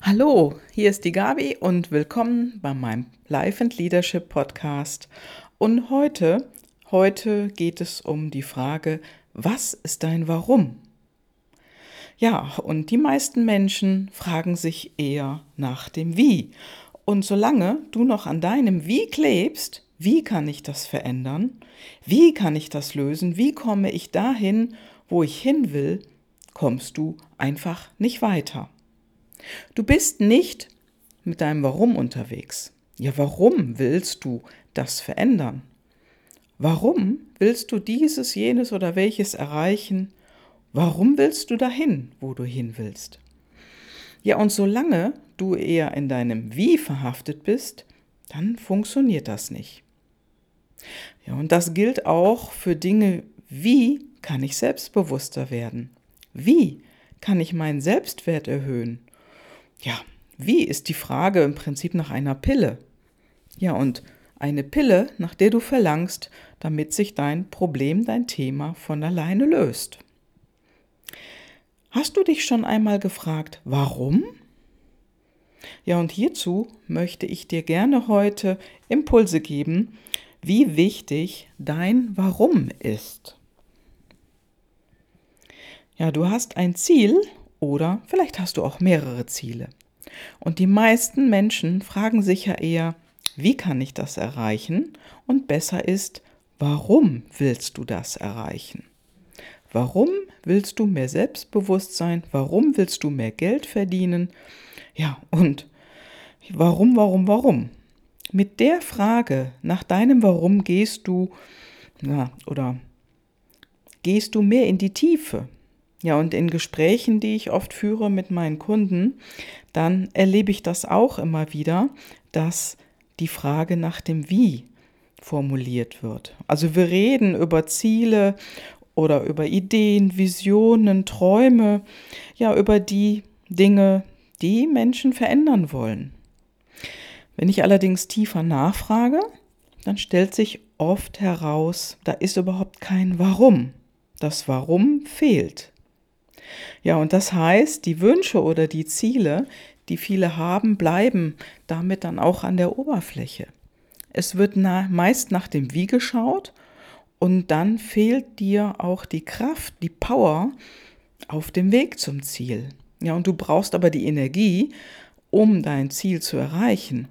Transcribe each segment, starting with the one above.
Hallo, hier ist die Gabi und willkommen bei meinem Life and Leadership Podcast. Und heute, heute geht es um die Frage, was ist dein Warum? Ja, und die meisten Menschen fragen sich eher nach dem Wie. Und solange du noch an deinem Wie klebst, wie kann ich das verändern? Wie kann ich das lösen? Wie komme ich dahin, wo ich hin will? Kommst du einfach nicht weiter. Du bist nicht mit deinem Warum unterwegs. Ja, warum willst du das verändern? Warum willst du dieses, jenes oder welches erreichen? Warum willst du dahin, wo du hin willst? Ja, und solange du eher in deinem Wie verhaftet bist, dann funktioniert das nicht. Ja, und das gilt auch für Dinge wie kann ich selbstbewusster werden? Wie kann ich meinen Selbstwert erhöhen? Ja, wie ist die Frage im Prinzip nach einer Pille? Ja, und eine Pille, nach der du verlangst, damit sich dein Problem, dein Thema von alleine löst. Hast du dich schon einmal gefragt, warum? Ja, und hierzu möchte ich dir gerne heute Impulse geben, wie wichtig dein Warum ist. Ja, du hast ein Ziel oder vielleicht hast du auch mehrere Ziele. Und die meisten Menschen fragen sich ja eher, wie kann ich das erreichen? Und besser ist, warum willst du das erreichen? Warum willst du mehr Selbstbewusstsein? Warum willst du mehr Geld verdienen? Ja, und warum, warum, warum? Mit der Frage nach deinem Warum gehst du, na, oder gehst du mehr in die Tiefe? Ja, und in Gesprächen, die ich oft führe mit meinen Kunden, dann erlebe ich das auch immer wieder, dass die Frage nach dem Wie formuliert wird. Also wir reden über Ziele oder über Ideen, Visionen, Träume, ja, über die Dinge, die Menschen verändern wollen. Wenn ich allerdings tiefer nachfrage, dann stellt sich oft heraus, da ist überhaupt kein Warum. Das Warum fehlt. Ja, und das heißt, die Wünsche oder die Ziele, die viele haben, bleiben damit dann auch an der Oberfläche. Es wird na, meist nach dem Wie geschaut und dann fehlt dir auch die Kraft, die Power auf dem Weg zum Ziel. Ja, und du brauchst aber die Energie, um dein Ziel zu erreichen.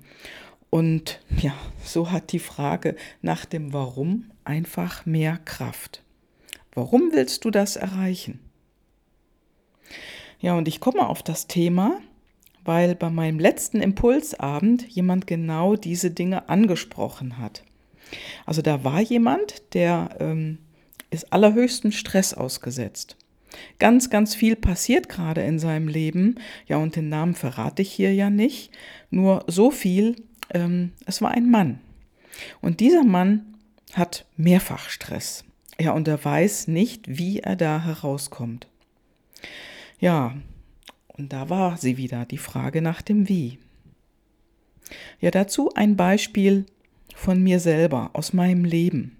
Und ja, so hat die Frage nach dem Warum einfach mehr Kraft. Warum willst du das erreichen? Ja, und ich komme auf das Thema, weil bei meinem letzten Impulsabend jemand genau diese Dinge angesprochen hat. Also da war jemand, der ähm, ist allerhöchsten Stress ausgesetzt. Ganz, ganz viel passiert gerade in seinem Leben. Ja, und den Namen verrate ich hier ja nicht. Nur so viel, ähm, es war ein Mann. Und dieser Mann hat mehrfach Stress. Ja, und er weiß nicht, wie er da herauskommt. Ja, und da war sie wieder, die Frage nach dem Wie. Ja, dazu ein Beispiel von mir selber, aus meinem Leben.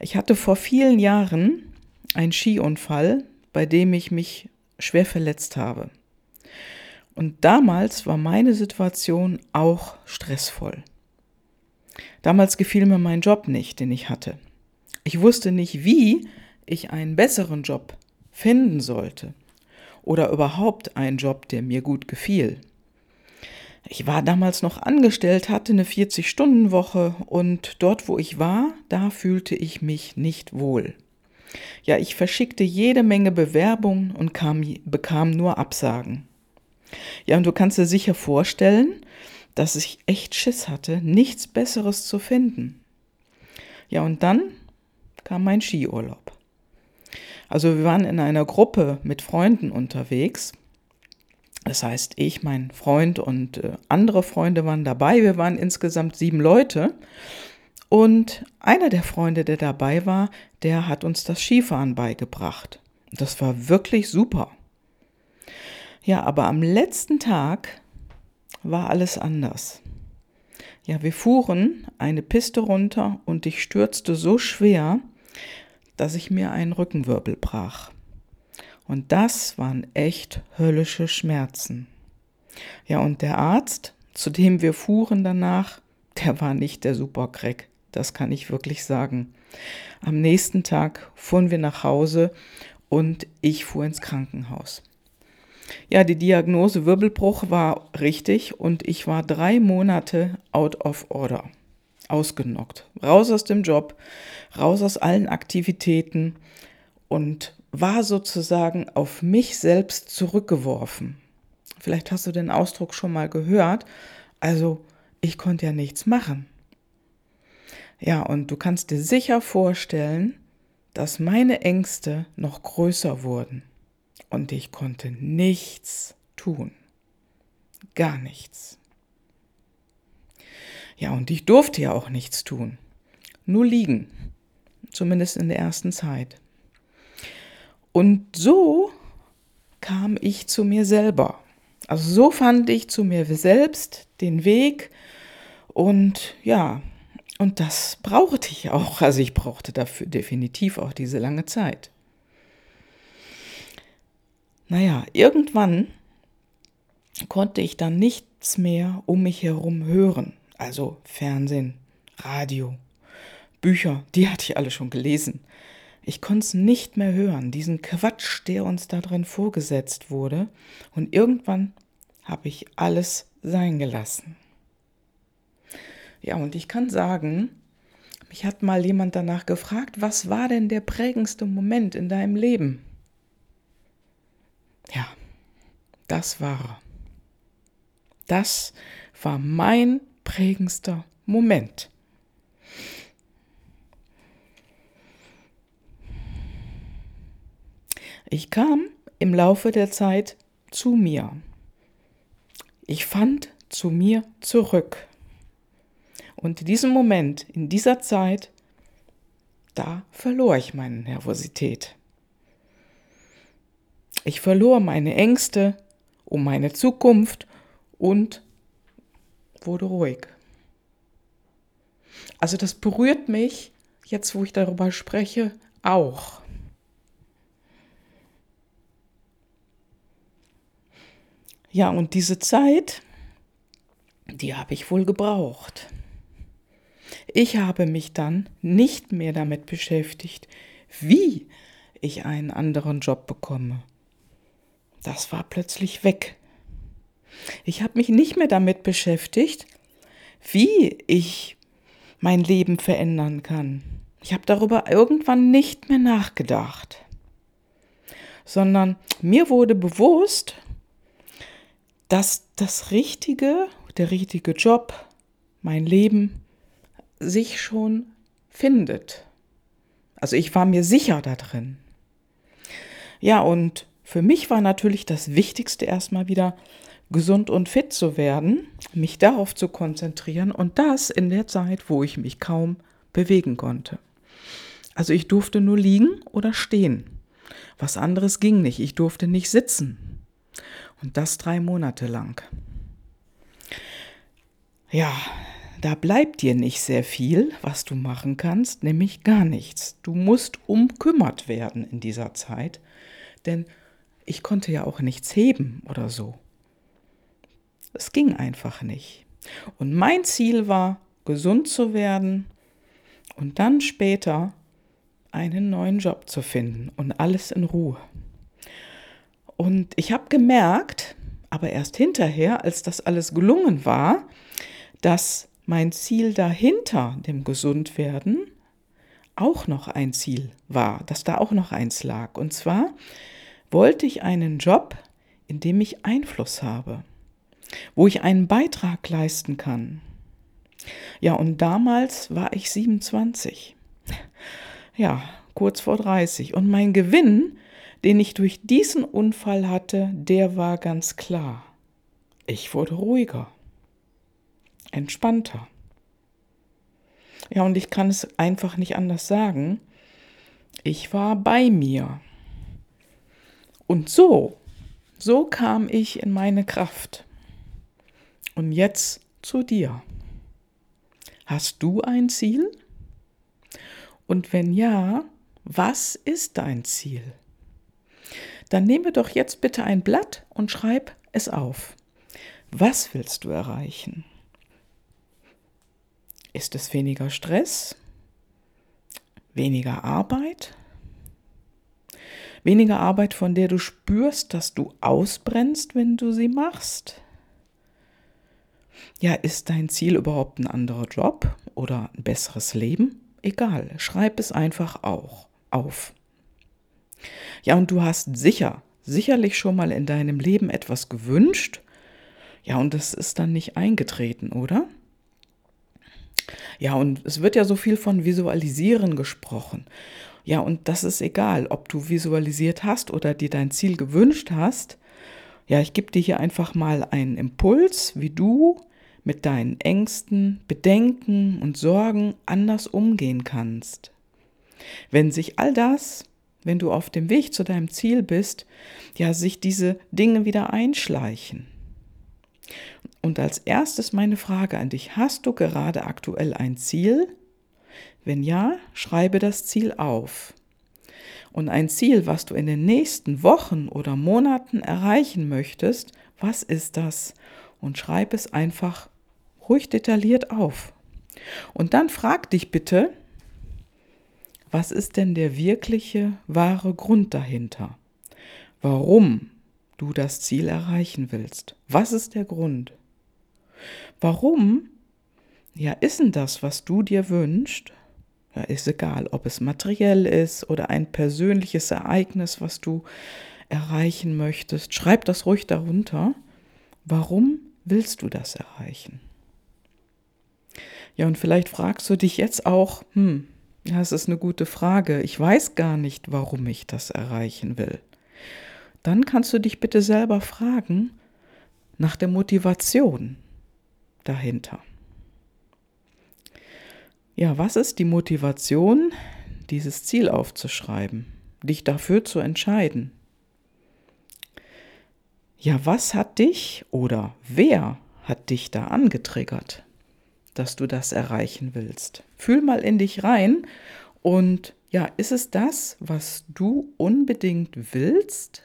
Ich hatte vor vielen Jahren einen Skiunfall, bei dem ich mich schwer verletzt habe. Und damals war meine Situation auch stressvoll. Damals gefiel mir mein Job nicht, den ich hatte. Ich wusste nicht, wie ich einen besseren Job finden sollte oder überhaupt einen Job, der mir gut gefiel. Ich war damals noch angestellt, hatte eine 40-Stunden-Woche und dort, wo ich war, da fühlte ich mich nicht wohl. Ja, ich verschickte jede Menge Bewerbungen und kam, bekam nur Absagen. Ja, und du kannst dir sicher vorstellen, dass ich echt Schiss hatte, nichts Besseres zu finden. Ja, und dann kam mein Skiurlaub. Also wir waren in einer Gruppe mit Freunden unterwegs. Das heißt, ich, mein Freund und äh, andere Freunde waren dabei. Wir waren insgesamt sieben Leute. Und einer der Freunde, der dabei war, der hat uns das Skifahren beigebracht. Das war wirklich super. Ja, aber am letzten Tag war alles anders. Ja, wir fuhren eine Piste runter und ich stürzte so schwer, dass ich mir einen Rückenwirbel brach. Und das waren echt höllische Schmerzen. Ja, und der Arzt, zu dem wir fuhren danach, der war nicht der Supercrack. Das kann ich wirklich sagen. Am nächsten Tag fuhren wir nach Hause und ich fuhr ins Krankenhaus. Ja, die Diagnose Wirbelbruch war richtig und ich war drei Monate out of order, ausgenockt, raus aus dem Job, raus aus allen Aktivitäten und war sozusagen auf mich selbst zurückgeworfen. Vielleicht hast du den Ausdruck schon mal gehört. Also, ich konnte ja nichts machen. Ja, und du kannst dir sicher vorstellen, dass meine Ängste noch größer wurden und ich konnte nichts tun. Gar nichts. Ja, und ich durfte ja auch nichts tun. Nur liegen. Zumindest in der ersten Zeit. Und so kam ich zu mir selber. Also so fand ich zu mir selbst den Weg und ja, und das brauchte ich auch. Also ich brauchte dafür definitiv auch diese lange Zeit. Naja, irgendwann konnte ich dann nichts mehr um mich herum hören. Also Fernsehen, Radio, Bücher, die hatte ich alle schon gelesen. Ich konnte es nicht mehr hören, diesen Quatsch, der uns da drin vorgesetzt wurde. Und irgendwann habe ich alles sein gelassen. Ja, und ich kann sagen, mich hat mal jemand danach gefragt, was war denn der prägendste Moment in deinem Leben? Ja, das war. Das war mein prägendster Moment. Ich kam im Laufe der Zeit zu mir. Ich fand zu mir zurück. Und in diesem Moment, in dieser Zeit, da verlor ich meine Nervosität. Ich verlor meine Ängste um meine Zukunft und wurde ruhig. Also das berührt mich, jetzt wo ich darüber spreche, auch. Ja, und diese Zeit, die habe ich wohl gebraucht. Ich habe mich dann nicht mehr damit beschäftigt, wie ich einen anderen Job bekomme. Das war plötzlich weg. Ich habe mich nicht mehr damit beschäftigt, wie ich mein Leben verändern kann. Ich habe darüber irgendwann nicht mehr nachgedacht, sondern mir wurde bewusst, dass das Richtige, der richtige Job, mein Leben sich schon findet. Also ich war mir sicher da drin. Ja, und für mich war natürlich das Wichtigste erstmal wieder gesund und fit zu werden, mich darauf zu konzentrieren und das in der Zeit, wo ich mich kaum bewegen konnte. Also ich durfte nur liegen oder stehen. Was anderes ging nicht. Ich durfte nicht sitzen. Und das drei Monate lang. Ja, da bleibt dir nicht sehr viel, was du machen kannst, nämlich gar nichts. Du musst umkümmert werden in dieser Zeit, denn ich konnte ja auch nichts heben oder so. Es ging einfach nicht. Und mein Ziel war, gesund zu werden und dann später einen neuen Job zu finden und alles in Ruhe. Und ich habe gemerkt, aber erst hinterher, als das alles gelungen war, dass mein Ziel dahinter dem Gesundwerden auch noch ein Ziel war, dass da auch noch eins lag. Und zwar wollte ich einen Job, in dem ich Einfluss habe, wo ich einen Beitrag leisten kann. Ja, und damals war ich 27. Ja, kurz vor 30. Und mein Gewinn den ich durch diesen Unfall hatte, der war ganz klar. Ich wurde ruhiger, entspannter. Ja, und ich kann es einfach nicht anders sagen. Ich war bei mir. Und so, so kam ich in meine Kraft. Und jetzt zu dir. Hast du ein Ziel? Und wenn ja, was ist dein Ziel? Dann nehme doch jetzt bitte ein Blatt und schreib es auf. Was willst du erreichen? Ist es weniger Stress? Weniger Arbeit? Weniger Arbeit, von der du spürst, dass du ausbrennst, wenn du sie machst? Ja, ist dein Ziel überhaupt ein anderer Job oder ein besseres Leben? Egal, schreib es einfach auch auf. Ja, und du hast sicher, sicherlich schon mal in deinem Leben etwas gewünscht. Ja, und das ist dann nicht eingetreten, oder? Ja, und es wird ja so viel von Visualisieren gesprochen. Ja, und das ist egal, ob du visualisiert hast oder dir dein Ziel gewünscht hast. Ja, ich gebe dir hier einfach mal einen Impuls, wie du mit deinen Ängsten, Bedenken und Sorgen anders umgehen kannst. Wenn sich all das, wenn du auf dem Weg zu deinem Ziel bist, ja, sich diese Dinge wieder einschleichen. Und als erstes meine Frage an dich, hast du gerade aktuell ein Ziel? Wenn ja, schreibe das Ziel auf. Und ein Ziel, was du in den nächsten Wochen oder Monaten erreichen möchtest, was ist das? Und schreib es einfach ruhig detailliert auf. Und dann frag dich bitte, was ist denn der wirkliche, wahre Grund dahinter? Warum du das Ziel erreichen willst? Was ist der Grund? Warum? Ja, ist denn das, was du dir wünschst? Ja, ist egal, ob es materiell ist oder ein persönliches Ereignis, was du erreichen möchtest. Schreib das ruhig darunter. Warum willst du das erreichen? Ja, und vielleicht fragst du dich jetzt auch, hm, das ist eine gute Frage. Ich weiß gar nicht, warum ich das erreichen will. Dann kannst du dich bitte selber fragen nach der Motivation dahinter. Ja, was ist die Motivation, dieses Ziel aufzuschreiben, dich dafür zu entscheiden? Ja, was hat dich oder wer hat dich da angetriggert, dass du das erreichen willst? Fühl mal in dich rein und ja, ist es das, was du unbedingt willst?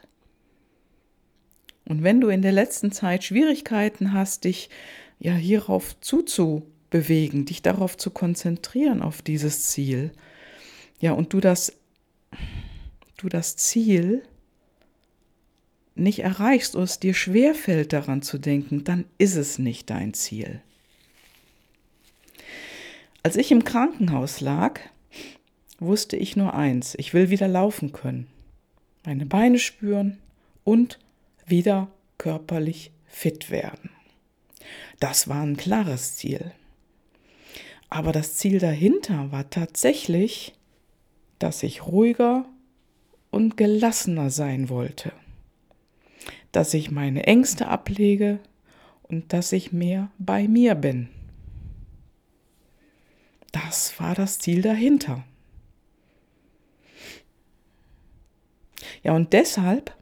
Und wenn du in der letzten Zeit Schwierigkeiten hast, dich ja hierauf zuzubewegen, dich darauf zu konzentrieren, auf dieses Ziel, ja, und du das, du das Ziel nicht erreichst oder es dir schwerfällt, daran zu denken, dann ist es nicht dein Ziel. Als ich im Krankenhaus lag, wusste ich nur eins, ich will wieder laufen können, meine Beine spüren und wieder körperlich fit werden. Das war ein klares Ziel. Aber das Ziel dahinter war tatsächlich, dass ich ruhiger und gelassener sein wollte, dass ich meine Ängste ablege und dass ich mehr bei mir bin. Das war das Ziel dahinter. Ja, und deshalb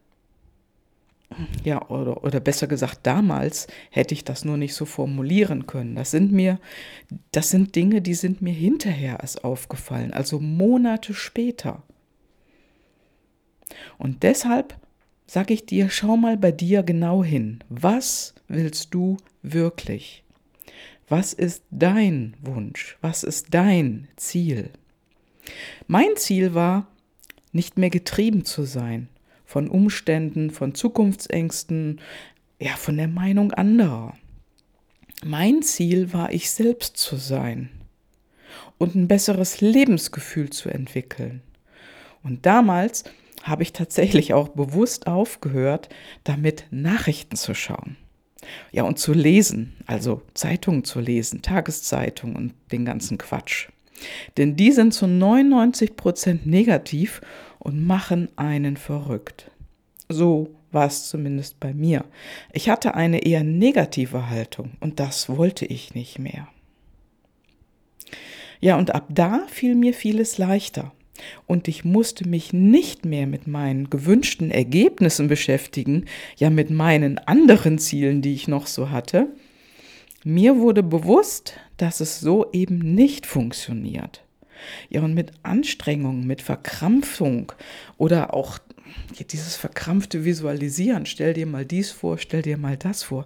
ja, oder, oder besser gesagt, damals hätte ich das nur nicht so formulieren können. Das sind mir, das sind Dinge, die sind mir hinterher erst aufgefallen, also Monate später. Und deshalb sage ich dir, schau mal bei dir genau hin. Was willst du wirklich? Was ist dein Wunsch? Was ist dein Ziel? Mein Ziel war, nicht mehr getrieben zu sein von Umständen, von Zukunftsängsten, ja, von der Meinung anderer. Mein Ziel war, ich selbst zu sein und ein besseres Lebensgefühl zu entwickeln. Und damals habe ich tatsächlich auch bewusst aufgehört, damit Nachrichten zu schauen. Ja, und zu lesen, also Zeitungen zu lesen, Tageszeitungen und den ganzen Quatsch. Denn die sind zu 99 Prozent negativ und machen einen verrückt. So war es zumindest bei mir. Ich hatte eine eher negative Haltung und das wollte ich nicht mehr. Ja, und ab da fiel mir vieles leichter. Und ich musste mich nicht mehr mit meinen gewünschten Ergebnissen beschäftigen, ja mit meinen anderen Zielen, die ich noch so hatte. Mir wurde bewusst, dass es so eben nicht funktioniert. Ja, und mit Anstrengung, mit Verkrampfung oder auch dieses verkrampfte Visualisieren, stell dir mal dies vor, stell dir mal das vor,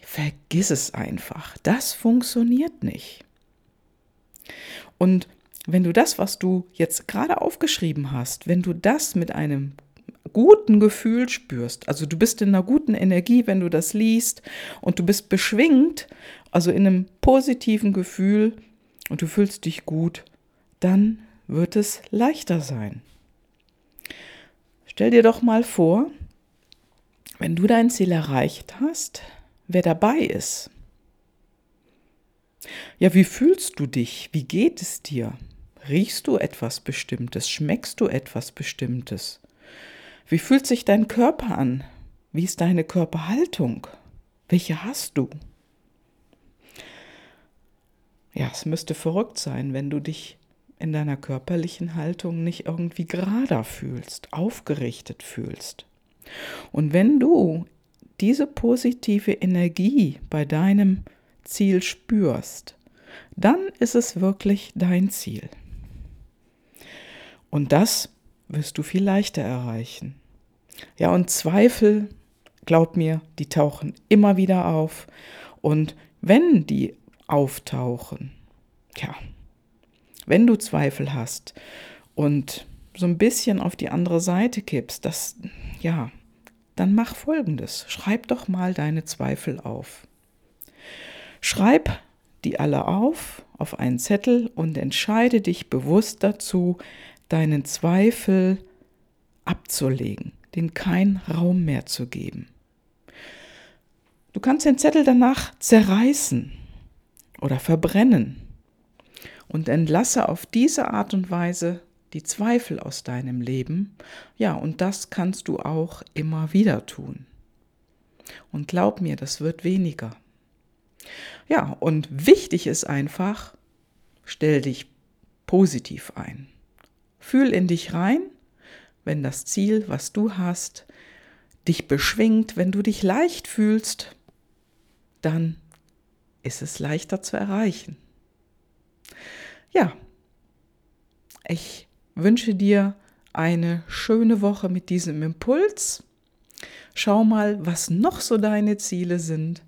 vergiss es einfach. Das funktioniert nicht. Und wenn du das, was du jetzt gerade aufgeschrieben hast, wenn du das mit einem guten Gefühl spürst, also du bist in einer guten Energie, wenn du das liest und du bist beschwingt, also in einem positiven Gefühl und du fühlst dich gut, dann wird es leichter sein. Stell dir doch mal vor, wenn du dein Ziel erreicht hast, wer dabei ist. Ja, wie fühlst du dich? Wie geht es dir? Riechst du etwas Bestimmtes? Schmeckst du etwas Bestimmtes? Wie fühlt sich dein Körper an? Wie ist deine Körperhaltung? Welche hast du? Ja, es müsste verrückt sein, wenn du dich in deiner körperlichen Haltung nicht irgendwie gerader fühlst, aufgerichtet fühlst. Und wenn du diese positive Energie bei deinem Ziel spürst, dann ist es wirklich dein Ziel. Und das wirst du viel leichter erreichen. Ja, und Zweifel, glaub mir, die tauchen immer wieder auf. Und wenn die auftauchen, ja, wenn du Zweifel hast und so ein bisschen auf die andere Seite kippst, das, ja, dann mach folgendes. Schreib doch mal deine Zweifel auf. Schreib die alle auf, auf einen Zettel und entscheide dich bewusst dazu, deinen Zweifel abzulegen, den keinen Raum mehr zu geben. Du kannst den Zettel danach zerreißen oder verbrennen und entlasse auf diese Art und Weise die Zweifel aus deinem Leben. Ja, und das kannst du auch immer wieder tun. Und glaub mir, das wird weniger. Ja, und wichtig ist einfach, stell dich positiv ein. Fühl in dich rein, wenn das Ziel, was du hast, dich beschwingt, wenn du dich leicht fühlst, dann ist es leichter zu erreichen. Ja, ich wünsche dir eine schöne Woche mit diesem Impuls. Schau mal, was noch so deine Ziele sind.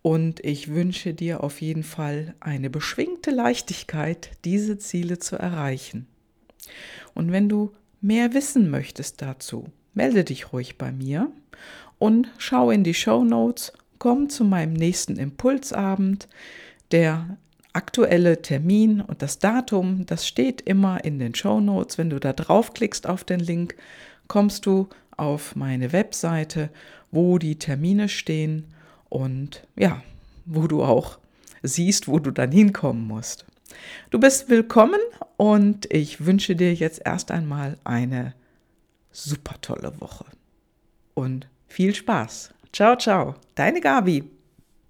Und ich wünsche dir auf jeden Fall eine beschwingte Leichtigkeit, diese Ziele zu erreichen. Und wenn du mehr wissen möchtest dazu, melde dich ruhig bei mir und schau in die Show Notes, komm zu meinem nächsten Impulsabend. Der aktuelle Termin und das Datum, das steht immer in den Show Notes. Wenn du da draufklickst auf den Link, kommst du auf meine Webseite, wo die Termine stehen und ja, wo du auch siehst, wo du dann hinkommen musst. Du bist willkommen und ich wünsche dir jetzt erst einmal eine super tolle Woche und viel Spaß. Ciao, ciao, deine Gabi.